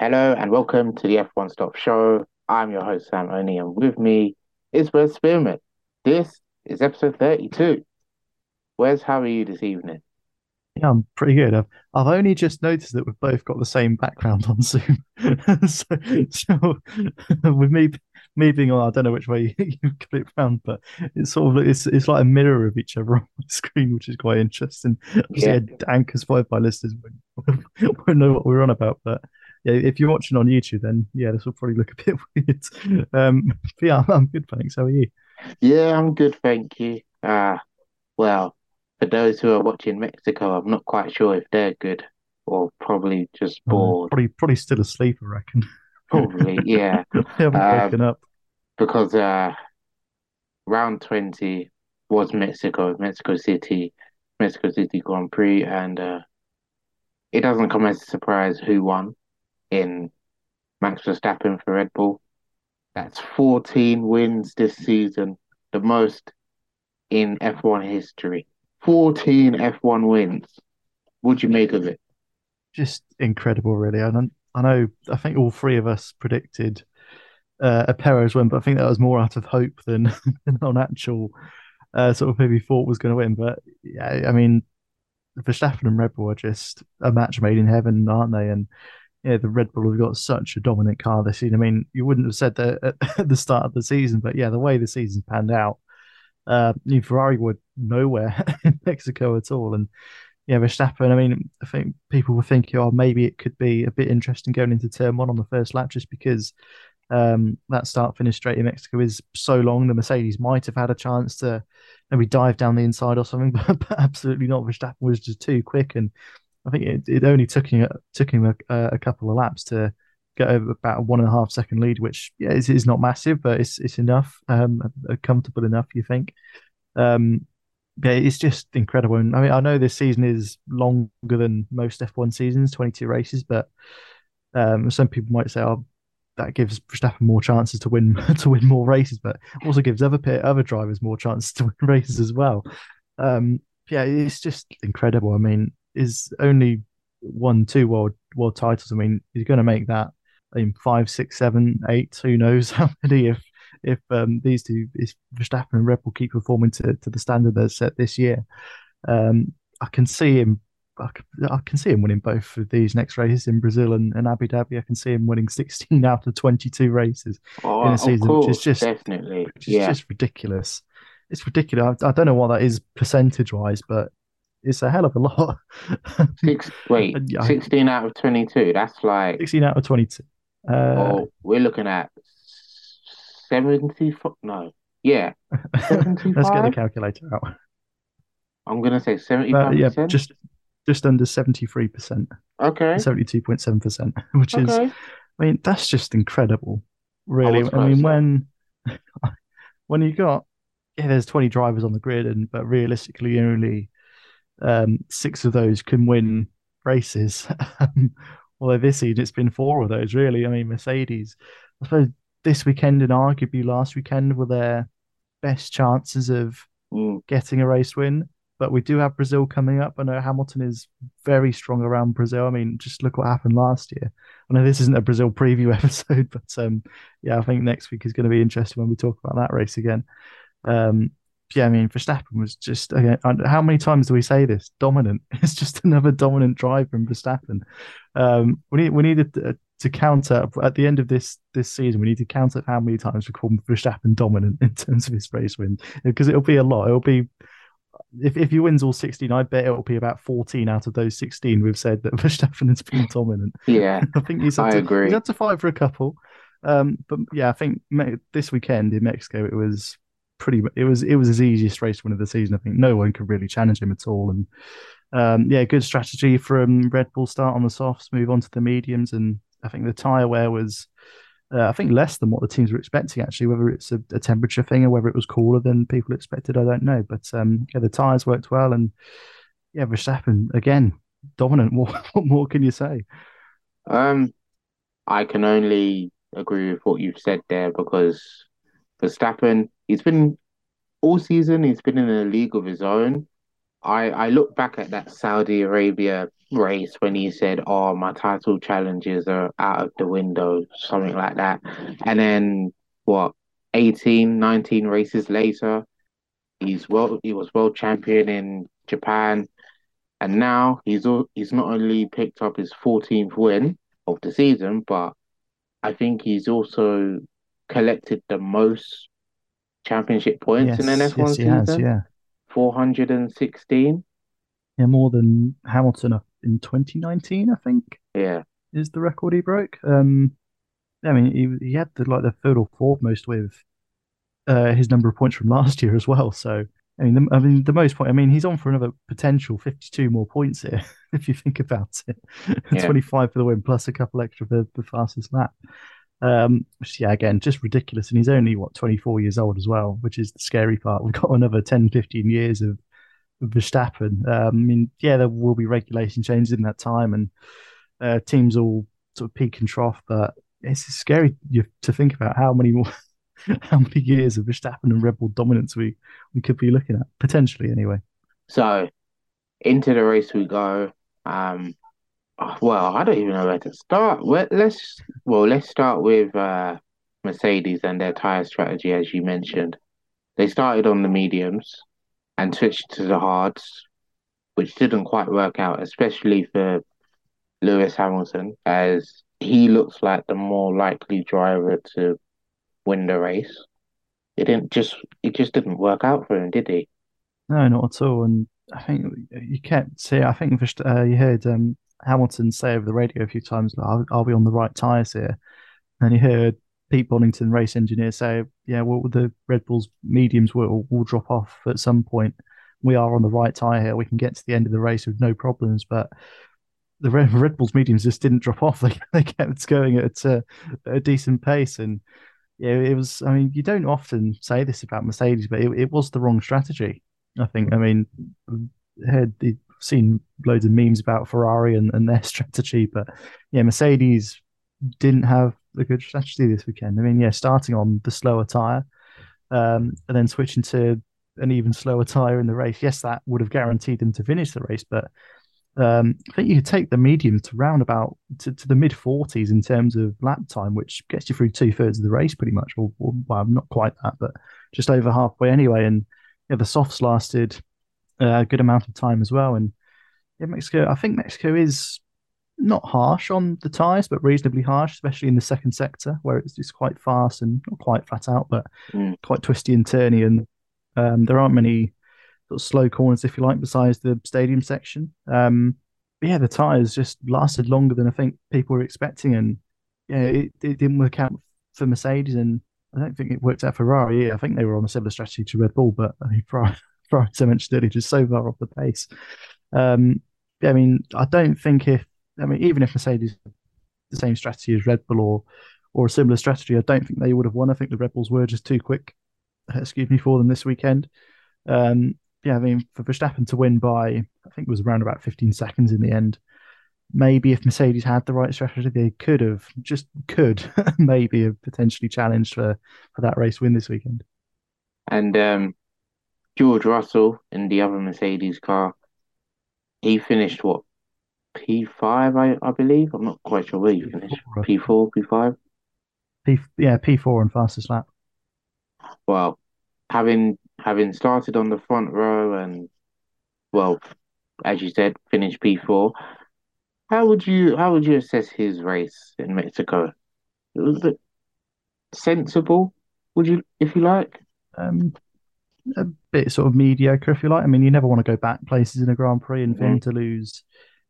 Hello and welcome to the F1 Stop Show. I'm your host, Sam Oni, and with me is Wes Spearman. This is episode 32. Wes, how are you this evening? Yeah, I'm pretty good. I've, I've only just noticed that we've both got the same background on Zoom. so, so with me me being on, I don't know which way you've got it found, but it's sort of it's it's like a mirror of each other on my screen, which is quite interesting. Obviously, yeah. Anchor Spotify listeners won't, won't know what we're on about, but yeah, if you're watching on YouTube, then yeah, this will probably look a bit weird. Um, yeah, I'm, good, thanks. How are you? Yeah, I'm good, thank you. Uh, well, for those who are watching Mexico, I'm not quite sure if they're good or probably just oh, bored. probably, probably still asleep, I reckon. Probably, yeah. they haven't um, woken up because uh, round 20 was Mexico, Mexico City, Mexico City Grand Prix, and uh, it doesn't come as a surprise who won in Max Verstappen for Red Bull. That's 14 wins this season, the most in F1 history. 14 F1 wins. What'd you make of it? Just incredible, really. I, I know, I think all three of us predicted uh, a Perez win, but I think that was more out of hope than, than on actual uh, sort of we thought was going to win. But yeah, I mean, Verstappen and Red Bull are just a match made in heaven, aren't they? And yeah, the Red Bull have got such a dominant car this season. I mean, you wouldn't have said that at, the start of the season, but yeah, the way the season's panned out, uh, new Ferrari were nowhere in Mexico at all. And yeah, Verstappen, I mean, I think people were thinking, oh, maybe it could be a bit interesting going into turn one on the first lap just because um, that start finish straight in Mexico is so long. The Mercedes might have had a chance to maybe dive down the inside or something, but, but absolutely not. Verstappen was just too quick. And I think it, it only took him took him a, a, couple of laps to get over about a one and a half second lead, which yeah, is, is not massive, but it's it's enough, um, comfortable enough, you think. Um, yeah, it's just incredible. And I mean, I know this season is longer than most F1 seasons, 22 races, but um, some people might say, "Oh, that gives Verstappen more chances to win to win more races," but also gives other other drivers more chances to win races as well. Um, yeah, it's just incredible. I mean, is only won two world world titles. I mean, he's going to make that in five, six, seven, eight. Who knows how many? If if um, these two, if Verstappen and Red Bull keep performing to, to the standard they've set this year, um, I can see him. I can, I can see him winning both of these next races in Brazil and, and Abu Dhabi. I can see him winning 16 out of 22 races oh, in a season, course, which is just definitely, which is yeah. just ridiculous. It's ridiculous. I, I don't know what that is percentage wise, but it's a hell of a lot. Six, wait, yeah, 16 out of 22. That's like 16 out of 22. Uh, oh, we're looking at 70. No, yeah. Let's get the calculator out. I'm going to say 75%. Uh, yeah, just just under 73%. Okay. 72.7%, which okay. is, I mean, that's just incredible, really. I, I mean, when when you got, yeah, there's 20 drivers on the grid, and but realistically, only um, six of those can win races. Although this season it's been four of those, really. I mean, Mercedes, I suppose this weekend and arguably last weekend were their best chances of mm. getting a race win. But we do have Brazil coming up. I know Hamilton is very strong around Brazil. I mean, just look what happened last year. I know this isn't a Brazil preview episode, but um, yeah, I think next week is going to be interesting when we talk about that race again. Um, yeah, I mean, Verstappen was just again, how many times do we say this? Dominant. It's just another dominant drive from Verstappen. Um, we need we needed to, to counter at the end of this this season. We need to count up how many times we call Verstappen dominant in terms of his race wins because it'll be a lot. It'll be if if he wins all sixteen, I bet it'll be about fourteen out of those sixteen. We've said that Verstappen has been dominant. Yeah, I think he's had I to, agree. He's had to fight for a couple. Um, but yeah, I think this weekend in Mexico it was pretty. It was it was his easiest race win of the season. I think no one could really challenge him at all. And um, yeah, good strategy from Red Bull. Start on the softs, move on to the mediums, and I think the tire wear was. Uh, I think less than what the teams were expecting. Actually, whether it's a, a, temperature thing or whether it was cooler than people expected, I don't know. But um, yeah, the tires worked well, and yeah, Verstappen again dominant. What, what more can you say? Um, I can only agree with what you've said there because Verstappen He's been all season. He's been in a league of his own. I I look back at that Saudi Arabia race when he said, "Oh, my title challenges are out of the window," something like that, and then what? 18, 19 races later, he's well. He was world champion in Japan, and now he's all, he's not only picked up his 14th win of the season, but I think he's also collected the most championship points in an Yes, F1 yes, he has. season, Yeah, 416. yeah, more than Hamilton in 2019, I think, Yeah. is the record he broke. Um, I mean, he he had the like the third or fourth most with uh, his number of points from last year as well. So, I mean, the, I mean, the most point. I mean, he's on for another potential 52 more points here if you think about it. Yeah. 25 for the win plus a couple extra for the fastest lap. Um, which, yeah, again, just ridiculous. And he's only what 24 years old as well, which is the scary part. We've got another 10, 15 years of, Verstappen. Um, I mean, yeah, there will be regulation changes in that time, and uh, teams all sort of peak and trough, but it's scary to think about how many more how many years of Verstappen and Red Bull dominance we we could be looking at potentially anyway. So into the race we go. Um, well, I don't even know where to start. Well, let's well, let's start with uh, Mercedes and their tire strategy, as you mentioned. They started on the mediums and switched to the hards, which didn't quite work out, especially for Lewis Hamilton, as he looks like the more likely driver to win the race. It didn't just it just didn't work out for him, did he? No, not at all. And I think you kept say I think uh, you heard um, Hamilton say over the radio a few times, "Are, are we on the right tires here?" And you heard Pete Bonnington, race engineer, say, "Yeah, well, the Red Bull's mediums will will drop off at some point. We are on the right tire here. We can get to the end of the race with no problems." But the Red, Red Bull's mediums just didn't drop off. They they kept going at a, a decent pace, and yeah, it was. I mean, you don't often say this about Mercedes, but it, it was the wrong strategy. I think. I mean, had the seen loads of memes about Ferrari and, and their strategy, but yeah, Mercedes didn't have a good strategy this weekend. I mean, yeah, starting on the slower tire, um, and then switching to an even slower tire in the race. Yes, that would have guaranteed them to finish the race, but um, I think you could take the medium to round about to, to the mid 40s in terms of lap time, which gets you through two thirds of the race pretty much. Or, or, well, not quite that, but just over halfway anyway. And yeah, the softs lasted a good amount of time as well. And yeah, Mexico, I think Mexico is not harsh on the tyres, but reasonably harsh, especially in the second sector where it's just quite fast and not quite flat out, but Mm. quite twisty and turny. And um, there aren't many sort of slow corners, if you like, besides the stadium section. Um, but yeah, the tyres just lasted longer than I think people were expecting. And yeah, it, it didn't work out for Mercedes. And I don't think it worked out for Ferrari. I think they were on a similar strategy to Red Bull, but I mean, Ferrari, As I mentioned earlier, just so far off the pace. Um, I mean, I don't think if, I mean, even if Mercedes the same strategy as Red Bull or or a similar strategy, I don't think they would have won. I think the Red Bulls were just too quick, excuse me, for them this weekend. Um, yeah, I mean, for Verstappen to win by, I think it was around about 15 seconds in the end. Maybe if Mercedes had the right strategy, they could have just could maybe have potentially challenged for for that race win this weekend. And um, George Russell in the other Mercedes car, he finished what P5, I, I believe. I'm not quite sure where he finished. P4, P5. P, yeah, P4 and fastest lap. Well, having having started on the front row and well, as you said, finished P4. How would you how would you assess his race in Mexico? It was a bit sensible, would you, if you like? Um, a bit sort of mediocre, if you like. I mean, you never want to go back places in a Grand Prix and for him to lose,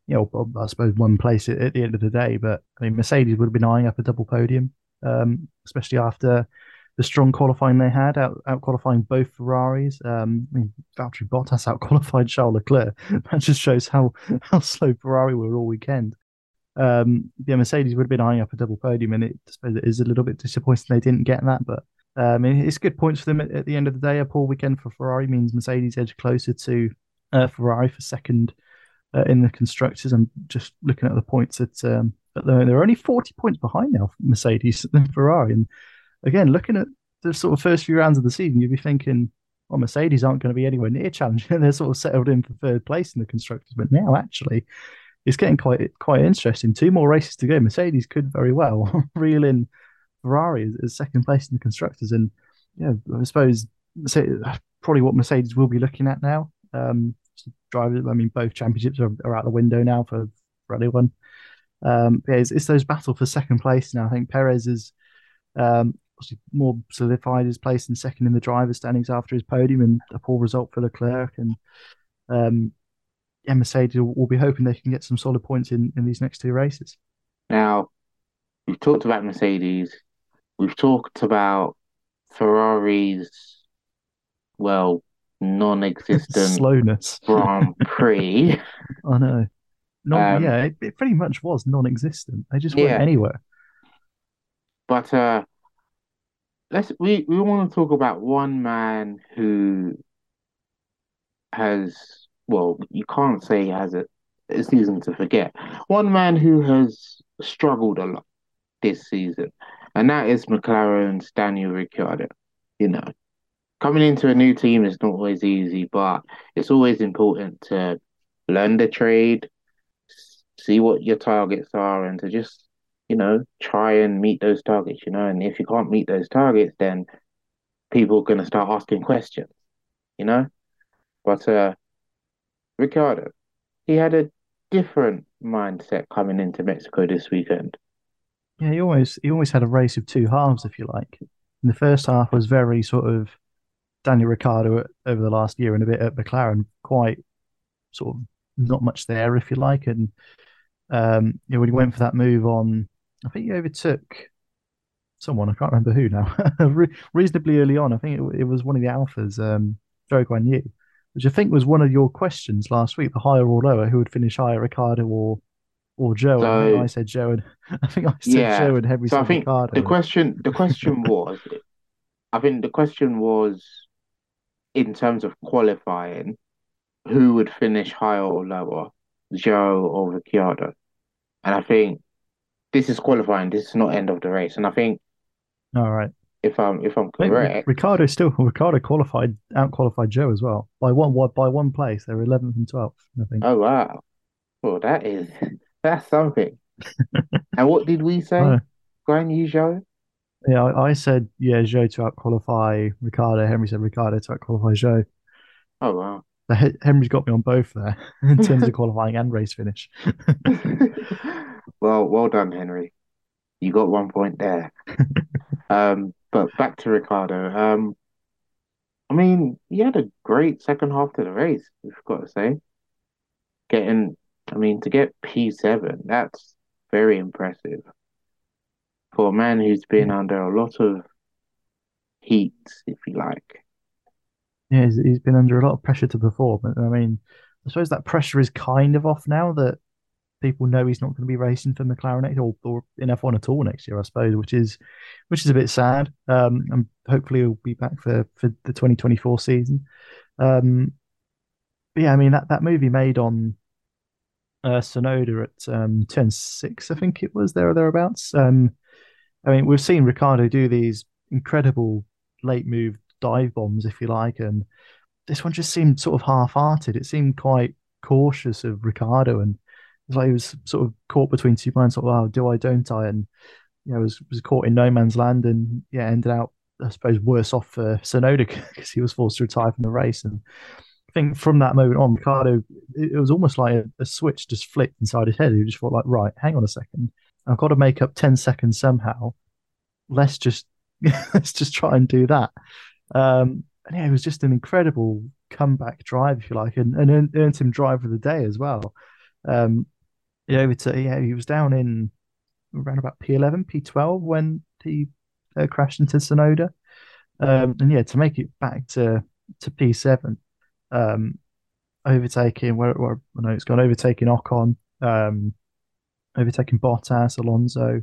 you know, I suppose one place at, at the end of the day. But I mean, Mercedes would have been eyeing up a double podium, um, especially after the strong qualifying they had, out, out qualifying both Ferraris. Um, I mean, Valtteri Bottas out qualified Charles Leclerc. That just shows how how slow Ferrari were all weekend. Um, yeah, Mercedes would have been eyeing up a double podium, and it, I suppose it is a little bit disappointing they didn't get that. But um, it's good points for them at, at, the end of the day. A poor weekend for Ferrari means Mercedes edge closer to uh, Ferrari for second uh, in the constructors. I'm just looking at the points at, um, at the, they're only 40 points behind now, Mercedes than Ferrari. And again, looking at the sort of first few rounds of the season, you'd be thinking, well, Mercedes aren't going to be anywhere near challenging. They're sort of settled in for third place in the constructors. But now, actually, it's getting quite quite interesting. Two more races to go. Mercedes could very well reel in Ferrari is, as second place in the constructors, and yeah, I suppose probably what Mercedes will be looking at now. Um, drivers, I mean, both championships are, are out the window now for for anyone. Um, yeah, it's, it's, those battle for second place now. I think Perez is um, more solidified his place in second in the driver standings after his podium and a poor result for Leclerc. And um, yeah, Mercedes will, will, be hoping they can get some solid points in, in these next two races. Now, we've talked about Mercedes. We've talked about Ferrari's, well, non-existent slowness Grand Prix. I know. Non, um, yeah, it, it, pretty much was non-existent. They just weren't anywhere. But uh, let's we we want to talk about one man who has well, you can't say he has a, a season to forget. One man who has struggled a lot this season, and that is McLaren's Daniel Ricciardo. You know, coming into a new team is not always easy, but it's always important to learn the trade, see what your targets are, and to just you know try and meet those targets. You know, and if you can't meet those targets, then people are going to start asking questions. You know, but uh, Ricciardo, he had a different mindset coming into Mexico this weekend. Yeah, he always he always had a race of two halves, if you like. And the first half was very sort of Daniel Ricciardo over the last year and a bit at McLaren, quite sort of not much there, if you like. And um, you know, when he went for that move on, I think he overtook someone, I can't remember who now, Re- reasonably early on. I think it, it, was one of the Alphas, um, Zhou Guan which I think was one of your questions last week, the higher or lower, who would finish higher, Ricciardo or or Zhou. So, I, I said Zhou, and I think I said yeah. Zhou and Henry so I think Ricciardo. The question, the question was, I think the question was, in terms of qualifying, who would finish higher or lower, Zhou or Ricciardo? And I think this is qualifying. This is not end of the race. And I think, all right, if I'm if I'm correct, Ricciardo still Ricciardo qualified out qualified Zhou as well by one by one place. They were eleventh and twelfth. I think. Oh wow, well that is that's something. and what did we say? Uh, Guan Yu Zhou. Yeah, I, I, said yeah Zhou to out qualify Ricciardo. Henry said Ricciardo to out qualify Zhou. Oh wow. Henry's got me on both there in terms of qualifying and race finish. well, well done, Henry. You got one point there. um, but back to Ricciardo. Um, I mean, he had a great second half to the race, we've got to say. Getting, I mean, to get P7, that's very impressive. For a man who's been under a lot of heat, if you like. Yeah, he's, he's been under a lot of pressure to perform. I mean, I suppose that pressure is kind of off now that people know he's not going to be racing for McLaren next or, or in F1 at all next year, I suppose, which is which is a bit sad. Um, and hopefully he'll be back for, for the 2024 season. Um, but yeah, I mean that that movie made on uh, Tsunoda at um, turn six, I think it was there or thereabouts. Um, I mean, we've seen Ricciardo do these incredible late move dive bombs, if you like, and this one just seemed sort of half-hearted. It seemed quite cautious of Ricciardo, and it's like he was sort of caught between two minds, sort of, oh, do I, don't I? And you know, was was caught in no man's land, and yeah, ended out, I suppose, worse off for Tsunoda because he was forced to retire from the race. And I think from that moment on, Ricciardo, it, was almost like a, a, switch just flipped inside his head. He just thought, like, right, hang on a second, I've got to make up ten seconds somehow. Let's just let's just try and do that. Um, and yeah, it was just an incredible comeback drive, if you like, and, and earned him drive of the day as well. Um, to yeah, he was down in around about P11, P12 when he uh, crashed into Tsunoda. Um, and yeah, to make it back to to P7, um, overtaking where, where I know it's gone, overtaking Ocon, um, overtaking Bottas, Alonso,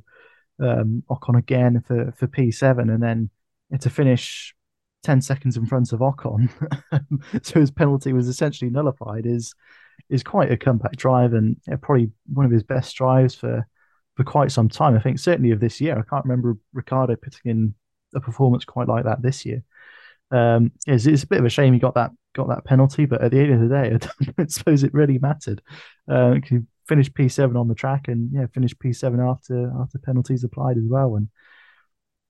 um, Ocon again for for P7, and then to finish 10 seconds in front of Ocon. so his penalty was essentially nullified is is quite a comeback drive and probably one of his best drives for for quite some time. I think certainly of this year. I can't remember Ricciardo putting in a performance quite like that this year. Um, it's, it's a bit of a shame he got that got that penalty, but at the end of the day, I don't suppose it really mattered. Uh, he finished P seven on the track, and yeah, finished P seven after after penalties applied as well. And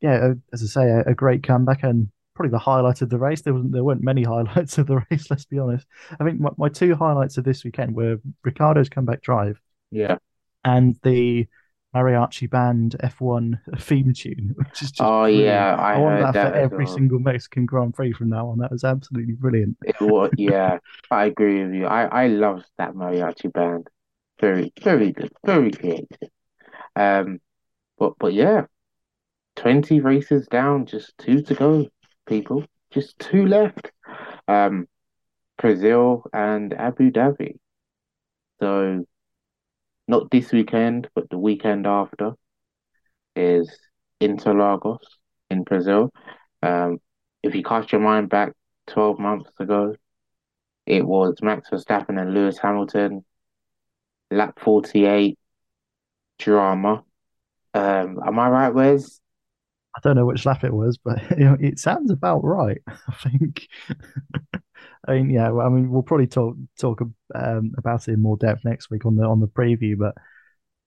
yeah, uh, as I say, a, a great comeback and probably the highlight of the race. There wasn't there weren't many highlights of the race. Let's be honest. I think my, my two highlights of this weekend were Ricciardo's comeback drive. Yeah. And the mariachi band F1 theme tune, which is just oh brilliant. yeah, I, I want heard that, that for every well. single Mexican Grand Prix from now on. That was absolutely brilliant. It was, yeah, I agree with you. I I love that mariachi band. Very very good, very creative. Um, but but yeah, 20 races down, just two to go, people. Just two left. Um, Brazil and Abu Dhabi. So not this weekend, but the weekend after is Interlagos in Brazil. Um, if you cast your mind back 12 months ago, it was Max Verstappen and Lewis Hamilton, lap 48, drama. Um, am I right, Wes? I don't know which lap it was, but you know, it sounds about right. I think. I mean, yeah. I mean, we'll probably talk talk um, about it in more depth next week on the on the preview. But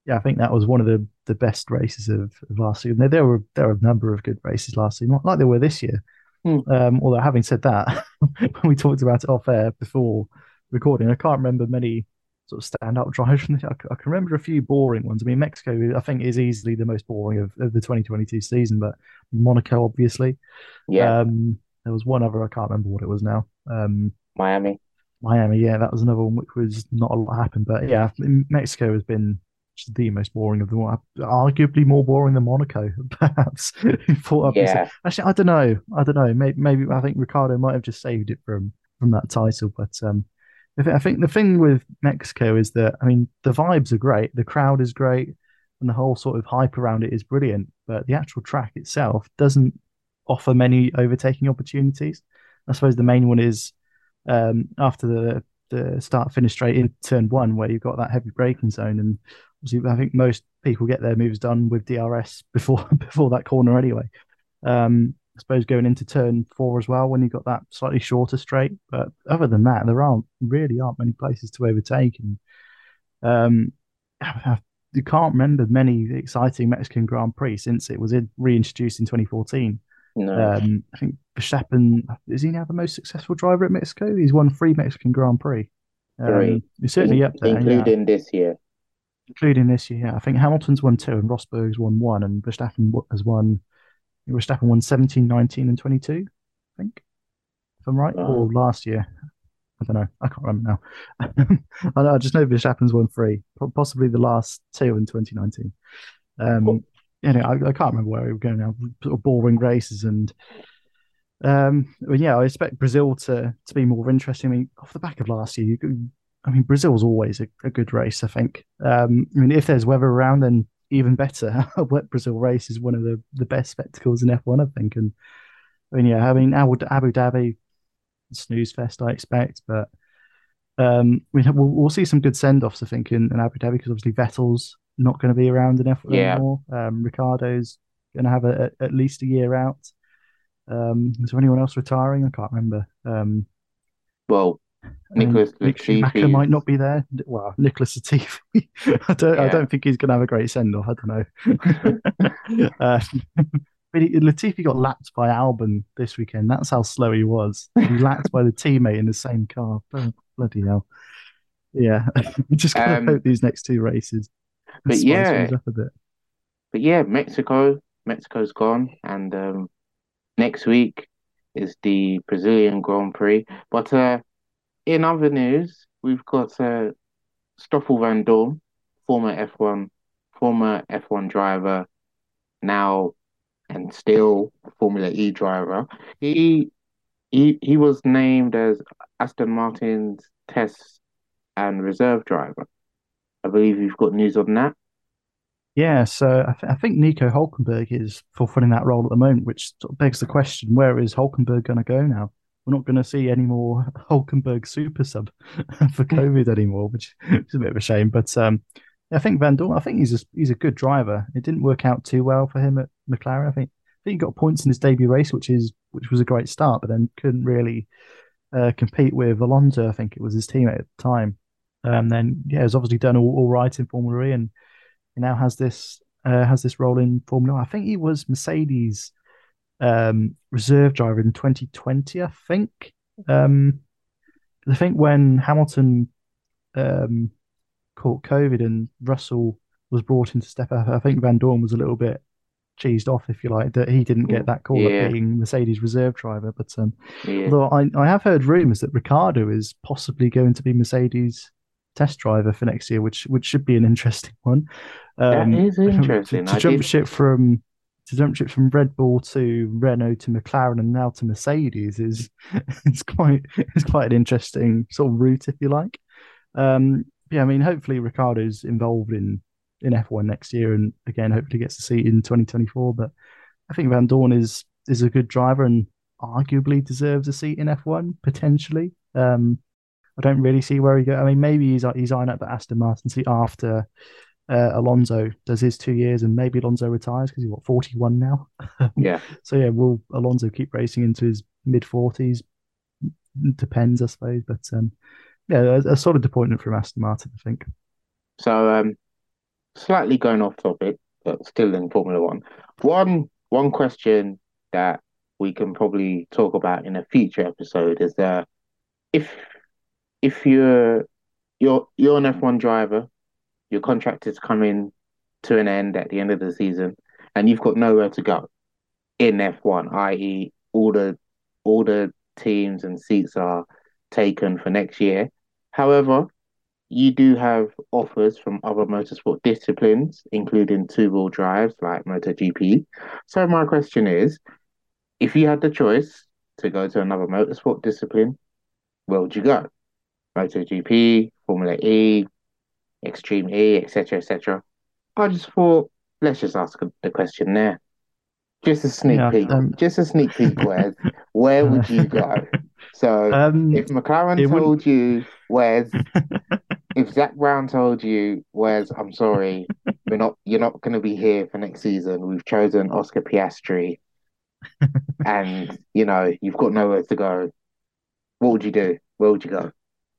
yeah, I think that was one of the, the best races of, of last year. There, there were there were a number of good races last year, not like there were this year. Hmm. Um, although having said that, when we talked about it off air before recording, I can't remember many sort of stand up drives from the. I, I can remember a few boring ones. I mean, Mexico, I think, is easily the most boring of, of the 2022 season, but Monaco, obviously. Yeah, Um, there was one other, I can't remember what it was now. Um, Miami. Miami, yeah, that was another one which was not a lot happened. But yeah, Mexico has been just the most boring of them all. Arguably more boring than Monaco, perhaps. Who thought up this- Yeah, Actually, I don't know. I don't know. Maybe, maybe I think Ricciardo might have just saved it from from that title. But um, I think the thing with Mexico is that I mean the vibes are great, the crowd is great, and the whole sort of hype around it is brilliant. But the actual track itself doesn't offer many overtaking opportunities. I suppose the main one is um, after the the start finish straight in turn one, where you've got that heavy braking zone, and obviously I think most people get their moves done with DRS before before that corner anyway. Um, I suppose going into turn four as well, when you've got that slightly shorter straight. But other than that, there aren't really aren't many places to overtake, and um, you can't remember many exciting Mexican Grand Prix since it was in, reintroduced in 2014. No, Um, I think Verstappen is he now the most successful driver at Mexico? He's won three Mexican Grand Prix. Um, Three. he's certainly In- up there, yeah, including this year. including this year. Yeah. I think Hamilton's won two and Rosberg's won one, and Verstappen has won. Verstappen won 17, 19, and 22, I think, if I'm right, or last year. I don't know. I can't remember now. I, know, I just know Verstappen's won three, possibly the last two in 2019. Um, you know, I, I can't remember where we were going now. Sort of boring races and um, I mean, yeah, I expect Brazil to to be more interesting. I mean, off the back of last year, you I mean, Brazil's always a, a good race. I think. Um, I mean, if there's weather around, then even better. A wet Brazil race is one of the, the best spectacles in F1, I think. And I mean, yeah, I mean, Abu, Abu Dhabi, snooze fest, I expect, but um, we we'll, we'll see some good send offs, I think, in, in Abu Dhabi because obviously Vettel's not going to be around in F1 Yeah. anymore. Um, Ricciardo's going to have a, a- at least a year out. Um, is there anyone else retiring? I can't remember. Um, Well, Nicholas Mick Schumacher might not be there. Well, Nicholas Latifi. I don't. I don't think he's going to have a great send off. I don't know. uh, but he, Latifi got lapped by Albon this weekend. That's how slow he was. He lapped by the teammate in the same car. Oh, bloody hell. Yeah, just gotta Um, hope these next two races but yeah. up a bit. But yeah, Mexico, Mexico's gone, and um, next week is the Brazilian Grand Prix. But uh, in other news, we've got uh, Stoffel Vandoorne, former F1, former F1 driver, now and still Formula E driver. He he he was named as Aston Martin's test and reserve driver. I believe you've got news on that. Yeah, so I, th- I think Nico Hulkenberg is fulfilling that role at the moment, which sort of begs the question: Where is Hulkenberg going to go now? We're not going to see any more Hulkenberg super sub for COVID anymore, which is a bit of a shame. But um, I think Vandoorne, I think he's a, he's a good driver. It didn't work out too well for him at McLaren. I think think he got points in his debut race, which is which was a great start, but then couldn't really uh, compete with Alonso. I think it was his teammate at the time. And um, then yeah, has obviously done all, all right in Formula E, and he now has this uh, has this role in Formula. I think he was Mercedes um, reserve driver in 2020. I think. Um, I think when Hamilton um, caught COVID and Russell was brought in to step up, I think Vandoorne was a little bit cheesed off, if you like, that he didn't get that call yeah. of being Mercedes reserve driver. But um, yeah. although I, I have heard rumours that Ricciardo is possibly going to be Mercedes test driver for next year, which which should be an interesting one. Um, that is interesting. To, to jump did... ship from to jump ship from Red Bull to Renault to McLaren and now to Mercedes is is quite is quite an interesting sort of route, if you like. Um, yeah, I mean, hopefully Ricciardo's involved in in F1 next year, and again, hopefully gets a seat in 2024. But I think Vandoorne is is a good driver and arguably deserves a seat in F1 potentially. Um, I don't really see where he go. I mean, maybe he's he's eyeing up the Aston Martin seat after uh, Alonso does his two years, and maybe Alonso retires because he's what 41 now. yeah. So yeah, will Alonso keep racing into his mid 40s? Depends, I suppose. But um, yeah, a, a solid appointment from Aston Martin, I think. So um, slightly going off topic, but still in Formula One. One one question that we can probably talk about in a future episode is that if if you're you're you're an F1 driver, your contract is coming to an end at the end of the season, and you've got nowhere to go in F1, i.e., all the all the teams and seats are taken for next year. However, you do have offers from other motorsport disciplines, including two wheel drives like MotoGP. So, my question is if you had the choice to go to another motorsport discipline, where would you go? MotoGP, Formula E, Extreme E, etc., etc. I just thought, let's just ask the question there. Just a sneak yeah, peek. Um... Just a sneak peek. Where, where would you go? So, um, if McLaren told you, where's if Zak Brown told you, "Where's I'm sorry, we're not, you're not going to be here for next season. We've chosen Oscar Piastri, and you know you've got nowhere to go," what would you do? Where would you go,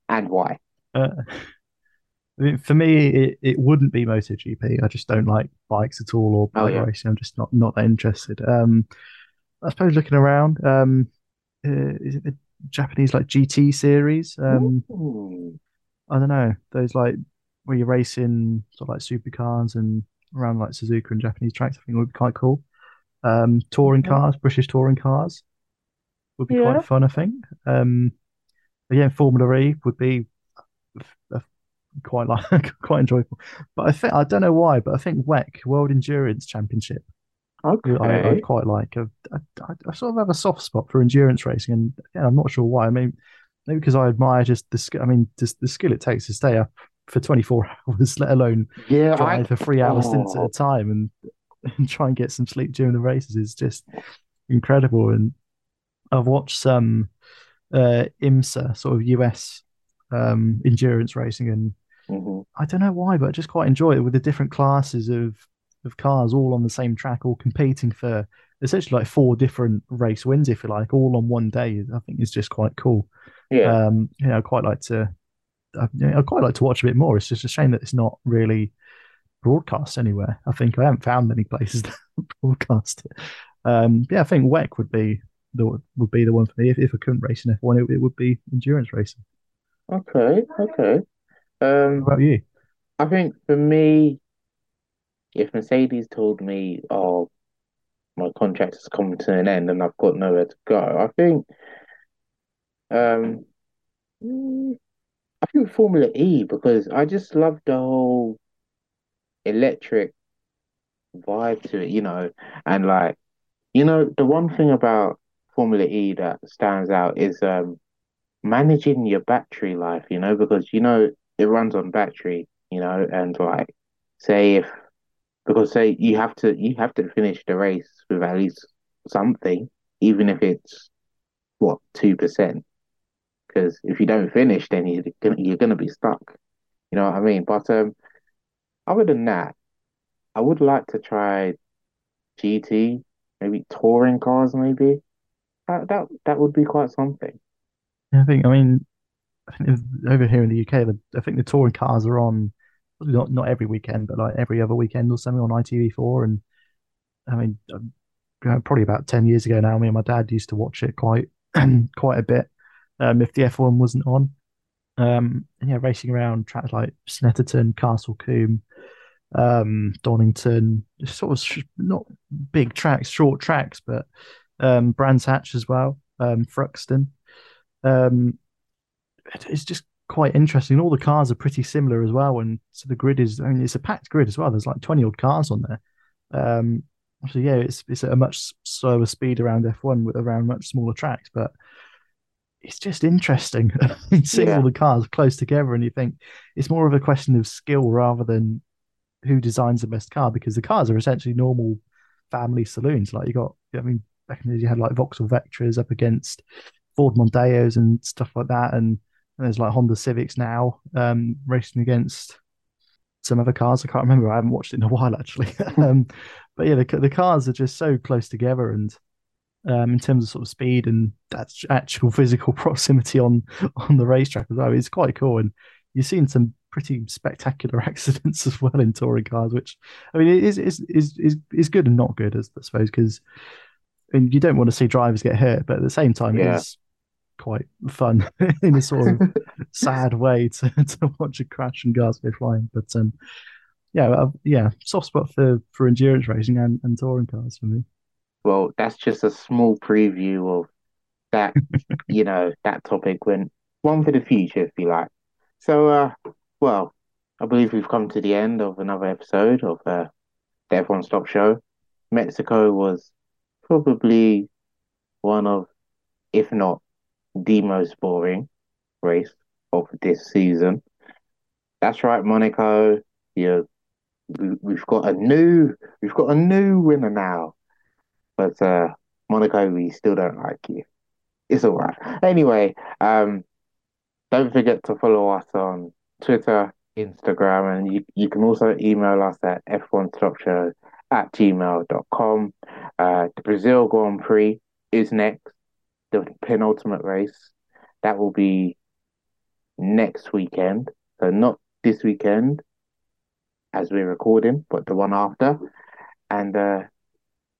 and why? Uh, I mean, for me, it, it wouldn't be MotoGP. I just don't like bikes at all or bike oh, yeah. racing. I'm just not not that interested. Um, I suppose looking around, um, uh, is it the Japanese like GT series? Um, I don't know those like where you're racing sort of like supercars and around like Suzuka and Japanese tracks. I think would be quite cool. Um, touring cars, British touring cars would be yeah. quite fun. I think. Um, yeah, Formula E would be uh, quite like quite enjoyable. But I think I don't know why, but I think WEC World Endurance Championship. Okay, I, I quite like. I, I, I, sort of have a soft spot for endurance racing, and yeah, I'm not sure why. I mean, maybe because I admire just the I mean, just the skill it takes to stay up for 24 hours, let alone yeah, drive for three hours oh. at a oh. time and, and try and get some sleep during the races is just incredible. And I've watched some uh, IMSA sort of US um, endurance racing, and mm-hmm. I don't know why, but I just quite enjoy it with the different classes of of cars all on the same track, all competing for essentially like four different race wins, if you like, all on one day. I think is just quite cool. Yeah. Um, you know, I quite like to. I, I quite like to watch a bit more. It's just a shame that it's not really broadcast anywhere. I think I haven't found many places that broadcast it. Um, yeah, I think WEC would be the would be the one for me. If, if I couldn't race in F1, it, it would be endurance racing. Okay, okay. Um, what about you? I think for me, if Mercedes told me, "Oh, my contract has come to an end and I've got nowhere to go," I think um, mm, I think Formula E because I just love the whole electric vibe to it, you know, and like, you know, the one thing about Formula E that stands out is um managing your battery life, you know, because you know it runs on battery, you know, and like say if because say you have to you have to finish the race with at least something, even if it's what two percent because if you don't finish, then you're gonna, you're gonna be stuck. You know what I mean? But um, other than that, I would like to try GT maybe touring cars, maybe that that that would be quite something. I think, I mean, I think over here in the UK, the, I think the touring cars are on not not every weekend, but like every other weekend or something on ITV4. And I mean, um, probably about 10 years ago now, me and my dad used to watch it quite quite a bit um, if the F1 wasn't on. Um, and yeah, racing around tracks like Snetterton, Castle Combe, um, Donington, sort of sh- not big tracks, short tracks, but um, Brands Hatch as well, um, Thruxton. Um, it's just quite interesting. All the cars are pretty similar as well, and so the grid is. I mean, it's a packed grid as well. There's like twenty odd cars on there. Um, so yeah, it's it's at a much slower speed around F1 with around much smaller tracks, but it's just interesting seeing yeah. all the cars close together, and you think it's more of a question of skill rather than who designs the best car because the cars are essentially normal family saloons. Like you got, I mean, back in the day you had like Vauxhall Vectras up against Ford Mondeos and stuff like that, and, and there's like Honda Civics now um, racing against some other cars. I can't remember. I haven't watched it in a while actually. um, but yeah, the the cars are just so close together, and um, in terms of sort of speed and that's actual physical proximity on on the racetrack as well, it's quite cool. And you've seen some pretty spectacular accidents as well in touring cars, which I mean is is is is, is good and not good, as I suppose, because I mean, you don't want to see drivers get hurt, but at the same time, yeah. it's quite fun in a sort of sad way to, to watch a crash and cars go flying. But um, yeah, uh, yeah, soft spot for for endurance racing and, and touring cars for me. Well, that's just a small preview of that, you know, that topic when one for the future, if you like. So, uh, well, I believe we've come to the end of another episode of uh, the F1 Stop Show. Mexico was probably one of, if not the most boring race of this season. That's right, Monaco. Yeah, we've got a new, we've got a new winner now. But uh, Monaco, we still don't like you. It's all right. Anyway, um, don't forget to follow us on Twitter, Instagram, and you, you can also email us at f1stopshow at gmail.com. Uh, the Brazil Grand Prix is next, the penultimate race. That will be next weekend. So not this weekend as we're recording, but the one after. And uh,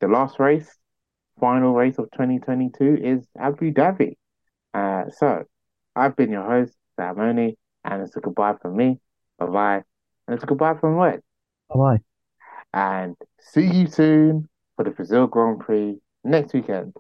the last race, final race of 2022 is Abu Dhabi. Uh, so I've been your host, Sam Oni. And it's a goodbye from me. Bye bye. And it's a goodbye from Wes. Bye bye. And see you soon for the Brazil Grand Prix next weekend.